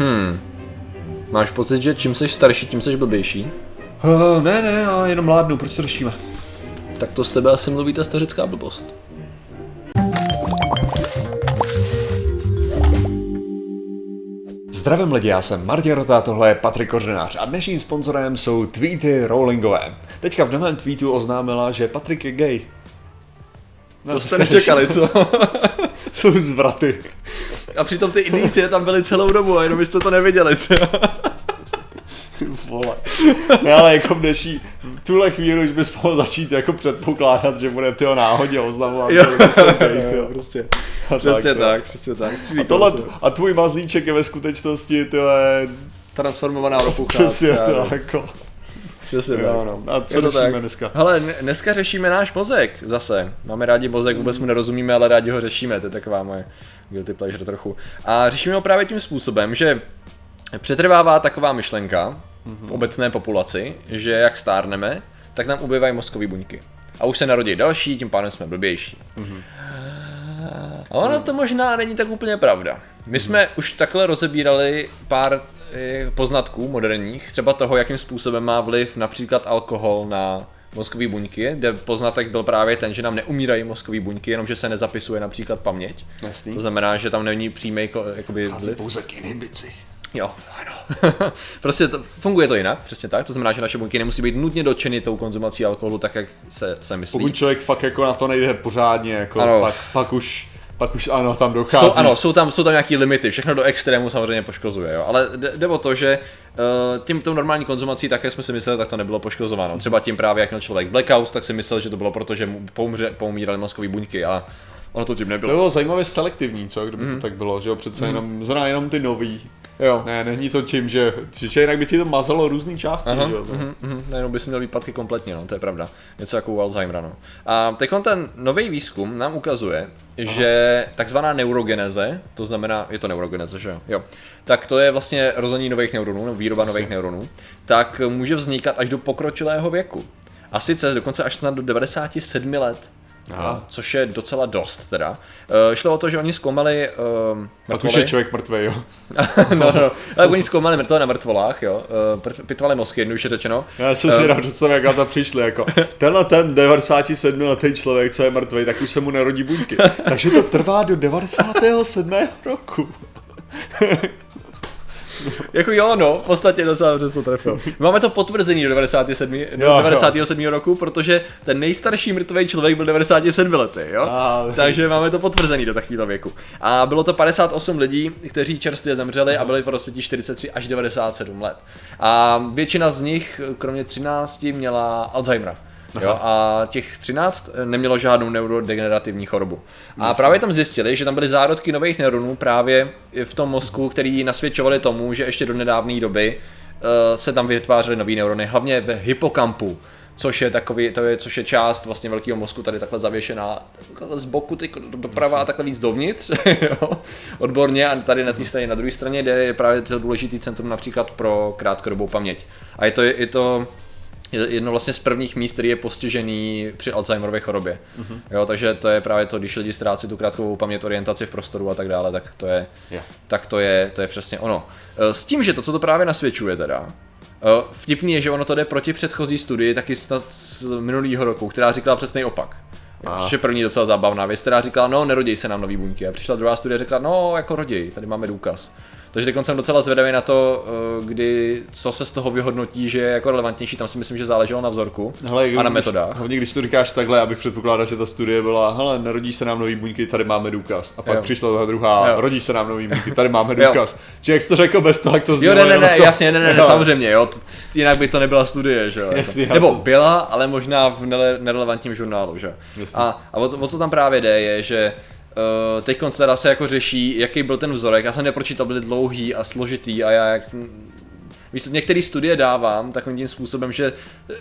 Hmm. Máš pocit, že čím seš starší, tím seš blbější? Uh, ne, ne, já jenom mládnu, proč to řešíme? Tak to z tebe asi mluví ta stařická blbost. Zdravím lidi, já jsem Martin Rota, tohle je Patrik Kořenář a dnešním sponzorem jsou tweety Rowlingové. Teďka v novém tweetu oznámila, že Patrik je gay. No, To jste nečekali, co? Jsou zvraty. A přitom ty indicie tam byly celou dobu a jenom jste to neviděli. Vole. Ne, ale jako v dnešní, v tuhle chvíli už bys mohl začít jako předpokládat, že bude tyho náhodně oznamovat, Jo. gay, tyjo. prostě. A Přesně to. tak, přesně tak. A, tohle, a tvůj mazlíček je ve skutečnosti, tyhle, Transformovaná ropucha. přesně nevím. jako. Přesně tak. Jo, no. A co Je to řešíme tak. dneska? Hele, dne- dneska řešíme náš mozek zase. Máme rádi mozek, vůbec mu nerozumíme, ale rádi ho řešíme. To je taková moje guilty pleasure trochu. A řešíme ho právě tím způsobem, že přetrvává taková myšlenka v obecné populaci, že jak stárneme, tak nám ubývají mozkové buňky. A už se narodí další, tím pádem jsme blbější. A ono to možná není tak úplně pravda. My jsme už takhle rozebírali pár poznatků moderních, třeba toho, jakým způsobem má vliv například alkohol na mozkové buňky, kde poznatek byl právě ten, že nám neumírají mozkové buňky, jenomže se nezapisuje například paměť. Jasný. To znamená, že tam není přímý ko- jakoby vliv. pouze k inhibici. Jo, ano. prostě to, funguje to jinak, přesně tak. To znamená, že naše buňky nemusí být nutně dotčeny tou konzumací alkoholu, tak jak se, se myslí. Pokud člověk fakt jako na to nejde pořádně, jako Ano. pak, pak, už, pak už ano, tam dochází. Jsou, ano, jsou tam, jsou tam nějaký limity, všechno do extrému samozřejmě poškozuje, jo. ale jde, jde o to, že uh, tím tou normální konzumací, tak jak jsme si mysleli, tak to nebylo poškozováno. Třeba tím právě, jak měl člověk blackout, tak si myslel, že to bylo proto, že mu poumře, poumíraly mozkové buňky a ono to tím To nebylo. bylo zajímavě selektivní, co, kdyby to tak bylo, že jo, přece jenom, zná jenom ty nový. Jo. Ne, není to tím, že, že jinak by ti to mazalo různý části, Aha, že jo. to- mhm, mhm, nejenom bys měl výpadky kompletně, no, to je pravda. Něco jako u Alzheimera, no. A teď ten nový výzkum nám ukazuje, že takzvaná neurogeneze, to znamená, je to neurogeneze, že jo? jo, tak to je vlastně rození nových neuronů, nebo výroba nových neuronů, tak může vznikat až do pokročilého věku. A sice dokonce až snad do 97 let. Aha. Což je docela dost teda. E, šlo o to, že oni zkoumali uh, Pak už je člověk mrtvý, jo. no, no, ale oni zkoumali mrtvé na mrtvolách, jo, uh, pitvali mozky, jednoduše řečeno. Já jsem si rád představil, jak na to přišli, jako tenhle ten 97 letý člověk, co je mrtvý, tak už se mu nerodí buňky. Takže to trvá do 97. roku. Jako jo, no, v podstatě docela dobře to trefil. Máme to potvrzení do 97, do Jo, jo. 97. roku, protože ten nejstarší mrtvý člověk byl 97 letý, jo? A- Takže máme to potvrzený do takového věku. A bylo to 58 lidí, kteří čerstvě zemřeli a byli v rozpětí 43 až 97 let. A většina z nich, kromě 13, měla Alzheimera. Jo, a těch 13 nemělo žádnou neurodegenerativní chorobu. A právě tam zjistili, že tam byly zárodky nových neuronů právě v tom mozku, který nasvědčovali tomu, že ještě do nedávné doby eh, se tam vytvářely nové neurony, hlavně v hypokampu, což je takový, to je, což je část vlastně velkého mozku tady takhle zavěšená takhle z boku ty doprava a takhle víc dovnitř, jo, odborně a tady na té straně, na druhé straně, kde je právě to důležitý centrum například pro krátkodobou paměť. A je to, je to jedno vlastně z prvních míst, který je postižený při Alzheimerově chorobě. Mm-hmm. Jo, takže to je právě to, když lidi ztrácí tu krátkou paměť, orientaci v prostoru a tak dále, tak to je, Jo. tak to je, to je přesně ono. E, S tím, že to, co to právě nasvědčuje teda, e, vtipný je, že ono to jde proti předchozí studii, taky snad z minulého roku, která říkala přesný opak. A. Což je první docela zábavná věc, která říkala, no nerodí se nám nový buňky. A přišla druhá studie a řekla, no jako rodí, tady máme důkaz. Takže teď jsem docela zvědavý na to, eh, kdy, co se z toho vyhodnotí, že je jako relevantnější. Tam si myslím, že záleželo na vzorku Hele, a na když- metodách. Hlavně když to říkáš takhle, já bych předpokládal, že ta studie byla, hele, narodí se nám nový buňky, tady máme důkaz. A pak Jo. přišla ta druhá, Jo. rodí se nám nový buňky, tady máme Jo. důkaz. Či jak jsi to řekl bez toho, jak to Jo, znělo ne, ne, jenom ne, jako- jasně, ne, ne, ne, Jo. samozřejmě, jo, jinak by to nebyla studie, že jo. Jasně, jako. Nebo jasně. byla, ale možná v nerelevantním žurnálu, že jo. Jasně. A, a o, co- o co tam právě jde, je, že uh, teď teda se jako řeší, jaký byl ten vzorek, já jsem nepročítal, byly dlouhý a složitý a já jak Víš, některé studie dávám takovým tím způsobem, že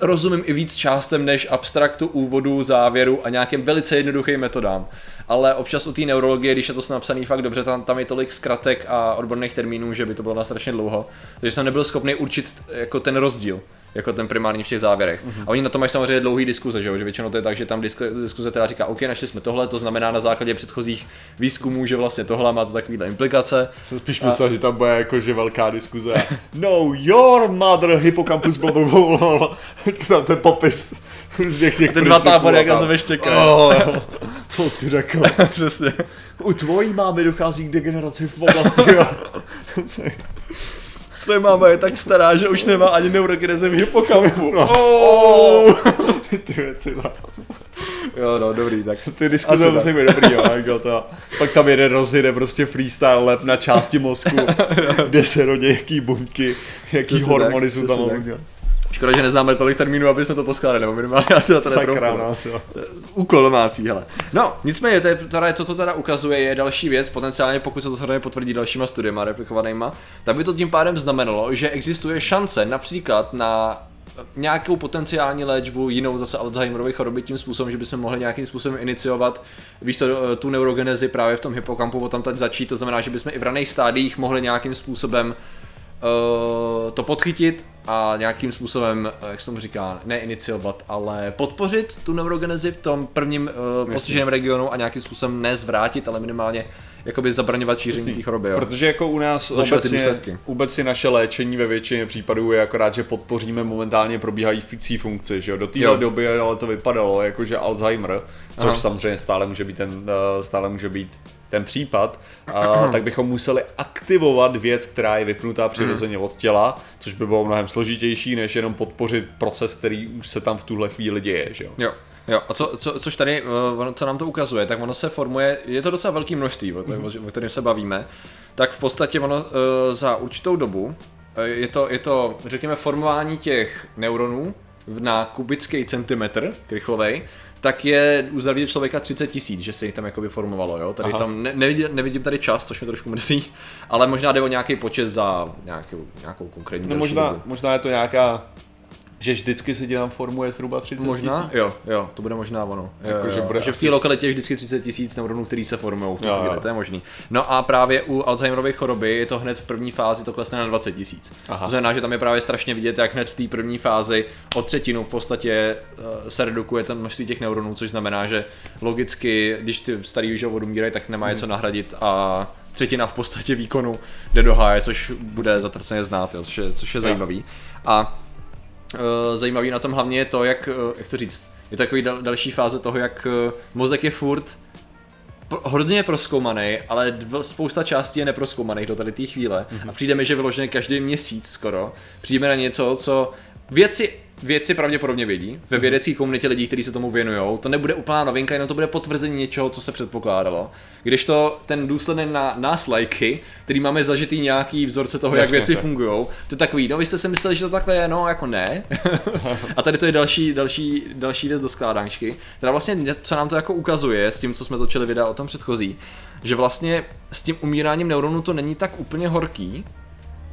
rozumím i víc částem než abstraktu, úvodu, závěru a nějakým velice jednoduchým metodám. Ale občas u té neurologie, když je to napsané fakt dobře, tam, tam je tolik zkratek a odborných termínů, že by to bylo na strašně dlouho. Takže jsem nebyl schopný určit jako ten rozdíl. Jako ten primární v těch závěrech. Mm-hmm. A oni na to mají samozřejmě dlouhý diskuze, že, jo? že většinou to je tak, že tam disk- diskuze teda říká, OK, našli jsme tohle, to znamená na základě předchozích výzkumů, že vlastně tohle má to takovýhle implikace. Jsem spíš myslel, a... že tam bude jakože velká diskuze. no, your mother, hippocampus, blablabla. tam ten popis z těch, těch Ten dva tábory, jak na sebe oh, To si řekl. Přesně. U tvojí mámy dochází k degeneraci v oblasti. Tvoje máma je tak stará, že už nemá ani neurogeneze v hypokampu. No. Oh. Ty věci, no. Jo, no, dobrý, tak. Ty diskuze musí být dobrý, jo, jako to. Pak tam jeden rozjede prostě freestyle lep na části mozku, kde se rodí jaký buňky, jaký hormony jsou tam Škoda, že neznáme tolik termínů, aby jsme to poskládali, nebo minimálně asi na to Sakra, no, Úkol domácí, hele. No, nicméně, to je, teda, co to teda ukazuje, je další věc, potenciálně pokud se to samozřejmě potvrdí dalšíma studiema replikovanýma, tak by to tím pádem znamenalo, že existuje šance například na nějakou potenciální léčbu, jinou zase Alzheimerovy choroby tím způsobem, že bychom mohli nějakým způsobem iniciovat víš to, tu neurogenezi právě v tom hypokampu, o tam teď začít, to znamená, že bychom i v raných stádiích mohli nějakým způsobem uh, to podchytit a nějakým způsobem, eh, jak se tomu říká, neiniciovat, ale podpořit tu neurogenezi v tom prvním uh, postiženém regionu a nějakým způsobem nezvrátit, ale minimálně jakoby zabraňovat šíření té choroby. Jo. Protože jako u nás obecně, obecně naše léčení ve většině případů je akorát, že podpoříme momentálně probíhající funkci. Že jo? Do té doby ale to vypadalo jako, že Alzheimer, což Aha. samozřejmě stále může být ten, stále může být ten případ, a, tak bychom museli aktivovat věc, která je vypnutá přirozeně od těla, což by bylo mnohem složitější, než jenom podpořit proces, který už se tam v tuhle chvíli děje. Že jo? jo. Jo, a co, co, což tady, uh, co nám to ukazuje, tak ono se formuje, je to docela velké množství, o, mm-hmm. o kterém se bavíme, tak v podstatě ono uh, za určitou dobu, uh, je, to, je to, řekněme, formování těch neuronů na kubický centimetr krychlovej, tak je u zdraví člověka 30 tisíc, že se jich tam jako formovalo, jo. Tady Aha. tam ne, nevidím, nevidím, tady čas, což mě trošku mrzí, ale možná jde o nějaký počet za nějakou, nějakou konkrétní no možná, možná je to nějaká že vždycky se dělám formuje zhruba 30 Možná, tisíc? jo, jo, to bude možná ono. Jako, jo, že, bude že v té lokalitě je vždycky 30 tisíc neuronů, který se formují v tu chvíli, to je možný. No a právě u Alzheimerovy choroby je to hned v první fázi to klesne na 20 tisíc. To znamená, že tam je právě strašně vidět, jak hned v té první fázi o třetinu v podstatě uh, se redukuje ten množství těch neuronů, což znamená, že logicky, když ty starý už odumírají, tak nemá hmm. co nahradit a třetina v podstatě výkonu jde do háje, což bude zatraceně znát, jo, což je, což je zajímavý. A Eh, zajímavý na tom hlavně je to, jak, eh, jak to říct, je to takový dal, další fáze toho, jak eh, mozek je furt hodně proskoumaný, ale spousta částí je neproskoumaných do tady té chvíle. Mm-hmm. A přijde mi, že vyloženě každý měsíc skoro přijde na něco, co věci věci pravděpodobně vědí, ve mhm. vědecké komunitě lidí, kteří se tomu věnují. To nebude úplná novinka, jenom to bude potvrzení něčeho, co se předpokládalo. Když to ten důsledný na nás lajky, který máme zažitý nějaký vzorce toho, Jasně, jak věci fungují, to je takový, no vy jste si mysleli, že to takhle je, no jako ne. a tady to je další, další, další věc do skládančky. Teda vlastně, co nám to jako ukazuje s tím, co jsme točili videa o tom předchozí, že vlastně s tím umíráním neuronů to není tak úplně horký,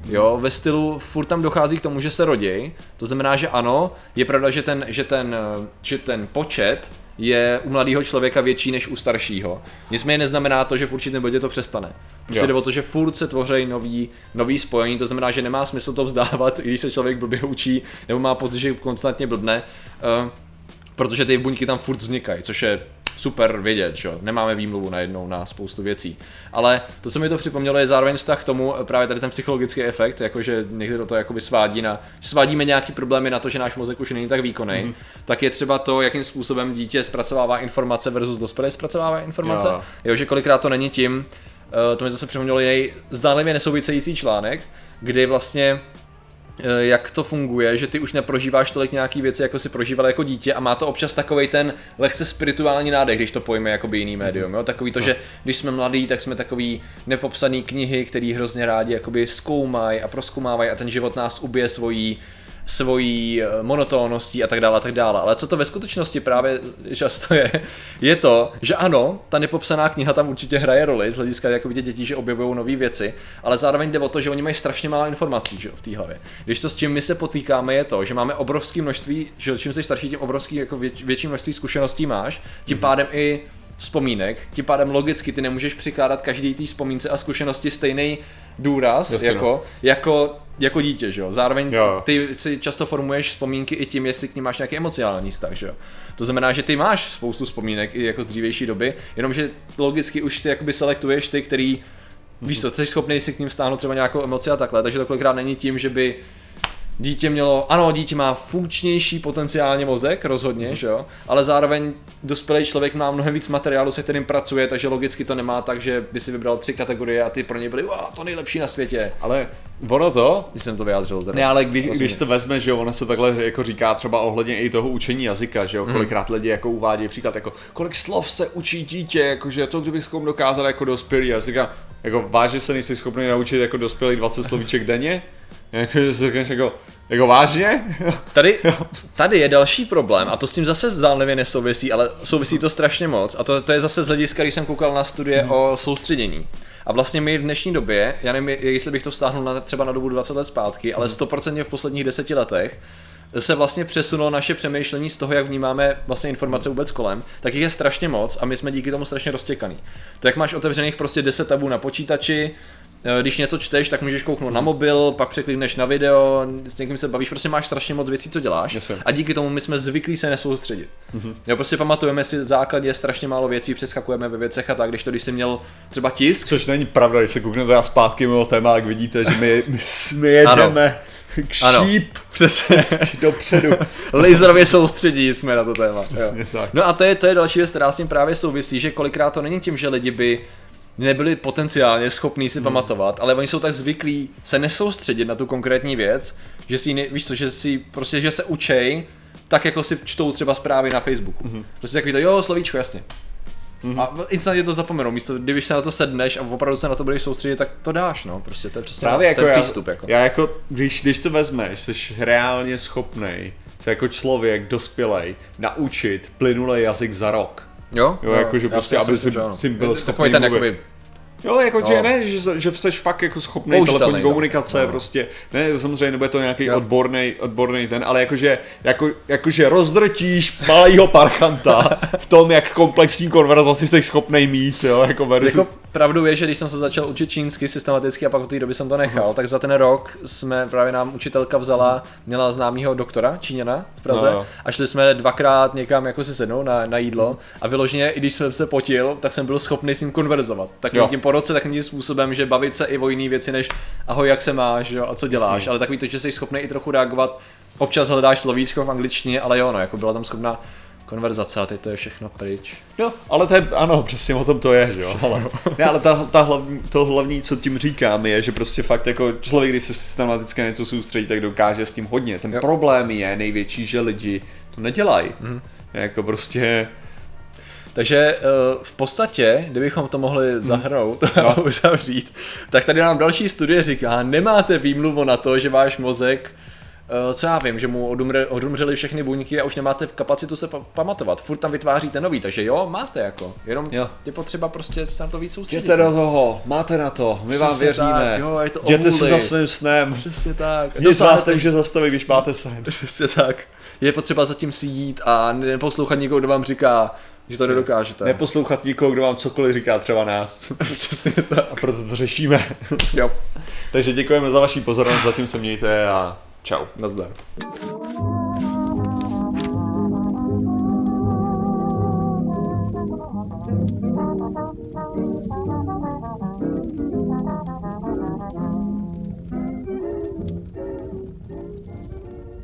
Jo, ve stylu furt tam dochází k tomu, že se rodí. To znamená, že ano, je pravda, že ten, že ten, že ten počet je u mladého člověka větší než u staršího. Nicméně neznamená to, že v určitém bodě to přestane. Prostě jde o to, že furt se tvoří nový, nový spojení, to znamená, že nemá smysl to vzdávat, i když se člověk blbě učí, nebo má pocit, že konstantně blbne, uh, protože ty buňky tam furt vznikají, což je super vědět, že nemáme výmluvu najednou na spoustu věcí. Ale to, co mi to připomnělo, je zároveň vztah k tomu právě tady ten psychologický efekt, jakože někdy do toho jakoby svádí na, že svádíme nějaký problémy na to, že náš mozek už není tak výkonný, mm-hmm. tak je třeba to, jakým způsobem dítě zpracovává informace versus dospělý zpracovává informace. Jo. jo, že kolikrát to není tím, uh, to mi zase připomnělo jej zdánlivě nesouvisející článek, kdy vlastně Eh, jak to funguje, že ty už neprožíváš tolik nějaký věci, jako si prožíval jako dítě a má to občas takový ten lehce spirituální nádech, když to pojme jako by jiný mhm. médium, jo? takový to, no. že když jsme mladí, tak jsme takový nepopsaný knihy, který hrozně rádi jakoby zkoumají a proskoumávají a ten život nás ubije svojí svojí eh, monotónností a tak dále a tak dále. Ale co to ve skutečnosti právě často je, je to, že ano, ta nepopsaná kniha tam určitě hraje roli z hlediska jako vidět dětí, že objevují nové věci, ale zároveň jde o to, že oni mají strašně málo informací že, v té hlavě. Když to s čím my se potýkáme je to, že máme obrovské množství, že čím jsi starší, tím obrovský jako větší množství zkušeností máš, tím mm-hmm. pádem i vzpomínek, tím pádem logicky ty nemůžeš přikládat každý té vzpomínce a zkušenosti stejný důraz Jasně, jako, no. jako, jako dítě, že jo. Zároveň jo. ty si často formuješ vzpomínky i tím, jestli k ním máš nějaký emocionální vztah, že jo. To znamená, že ty máš spoustu vzpomínek i jako z dřívější doby, jenomže logicky už si jakoby selektuješ ty, který Víš co, jsi schopný si k ním stáhnout třeba nějakou emoci a takhle, takže to kolikrát není tím, že by dítě mělo, ano, dítě má funkčnější potenciálně mozek, rozhodně, že jo, ale zároveň dospělý člověk má mnohem víc materiálu, se kterým pracuje, takže logicky to nemá tak, že by si vybral tři kategorie a ty pro ně byly, wow, to nejlepší na světě. Ale ono to, když jsem to vyjádřil. Teda. Ne, ale kdy, když to vezme, že jo, ono se takhle jako říká třeba ohledně i toho učení jazyka, že jo, mm. kolikrát lidi jako uvádí příklad, jako kolik slov se učí dítě, jako že to kdybychom dokázali jako dospělý jazyka, jako vážně se nejsi schopný naučit jako dospělý 20 slovíček denně? Jako, jako, jako vážně? Tady, tady je další problém a to s tím zase zdálnivě nesouvisí, ale souvisí to strašně moc a to, to je zase z hlediska, když jsem koukal na studie hmm. o soustředění. A vlastně my v dnešní době, já nevím, jestli bych to vztáhnul na, třeba na dobu 20 let zpátky, ale 100% hmm. v posledních deseti letech se vlastně přesunulo naše přemýšlení z toho, jak vnímáme vlastně informace vůbec kolem, tak jich je strašně moc a my jsme díky tomu strašně roztěkaný. To jak máš otevřených prostě 10 tabů na počítači, když něco čteš, tak můžeš kouknout na mobil, pak překlikneš na video, s někým se bavíš, prostě máš strašně moc věcí, co děláš. Yes, a díky tomu my jsme zvyklí se nesoustředit. Mm-hmm. Jo, prostě pamatujeme si v základě strašně málo věcí, přeskakujeme ve věcech a tak, když to, když jsi měl třeba tisk. Což není pravda, když se kouknete a zpátky mimo téma, jak vidíte, že my, my, my jedeme k šíp přesně dopředu. Laserově soustředí jsme na to téma. Jo. Tak. No a to je, to je další věc, která s tím právě souvisí, že kolikrát to není tím, že lidi by nebyli potenciálně schopní si hmm. pamatovat, ale oni jsou tak zvyklí se nesoustředit na tu konkrétní věc, že si, ne, víš co, že si prostě, že se učej, tak jako si čtou třeba zprávy na Facebooku. Hmm. Prostě takový to, jo, slovíčko, jasně. Mm-hmm. A instantně to zapomenou, místo, když se na to sedneš a opravdu se na to budeš soustředit, tak to dáš, no, prostě to je přesně Právě jako ten já, přístup. Jako. Já jako, když, když to vezmeš, jsi reálně schopný se jako člověk dospělej naučit plynulý jazyk za rok. Jo? Jo, jako, že prostě, aby si, si byl schopný ten. Jakoby Jo, jako no. že ne, že, že jsi fakt jako schopný telefonní no. komunikace, no. prostě, ne, samozřejmě nebude to nějaký odborný, odborný ten, ale jakože, jako, jakože rozdrtíš malého parchanta v tom, jak komplexní konverzaci jsi schopný mít, jo, jako. Jako pravdu je, že když jsem se začal učit čínsky systematicky a pak od té doby jsem to nechal, uh-huh. tak za ten rok jsme právě nám učitelka vzala, měla známého doktora Číňana v Praze no. a šli jsme dvakrát někam jako si sednout na, na jídlo a vyloženě, i když jsem se potil, tak jsem byl schopný s ním konverzovat. Tak tím po roce takovým způsobem, že bavit se i o jiné věci, než ahoj, jak se máš jo, a co děláš, Jasně. ale takový to, že jsi schopný i trochu reagovat. Občas hledáš slovíčko v angličtině, ale jo, no, jako byla tam schopná konverzace a teď to je všechno pryč. No, ale to je, ano, přesně o tom to je, že jo. Ale, ne, ale ta, ta hlavní, to hlavní, co tím říkám, je, že prostě fakt jako člověk, když se systematicky něco soustředí, tak dokáže s tím hodně. Ten jo. problém je největší, že lidi to nedělají. Mm. Jako prostě takže eh, v podstatě, kdybychom to mohli hmm. zahrnout hmm. a uzavřít, tak tady nám další studie říká, nemáte výmluvu na to, že váš mozek co já vím, že mu odumře, odumřely všechny buňky a už nemáte kapacitu se pa- pamatovat. Furt tam vytváříte nový, takže jo, máte jako. Jenom jo. je potřeba prostě se na to víc soustředit. Jděte do toho, máte na to, my Přesně vám věříme. Tak, jo, je to Jděte si za svým snem. Přesně tak. Nic vás nemůže zastavit, když máte sen. Přesně tak. Je potřeba zatím si jít a neposlouchat někoho, kdo vám říká, že to nedokážete. Neposlouchat nikoho, kdo vám cokoliv říká, třeba nás. Přesně tak. A proto to řešíme. jo. Takže děkujeme za vaši pozornost, zatím se mějte a Чао. На здоровье.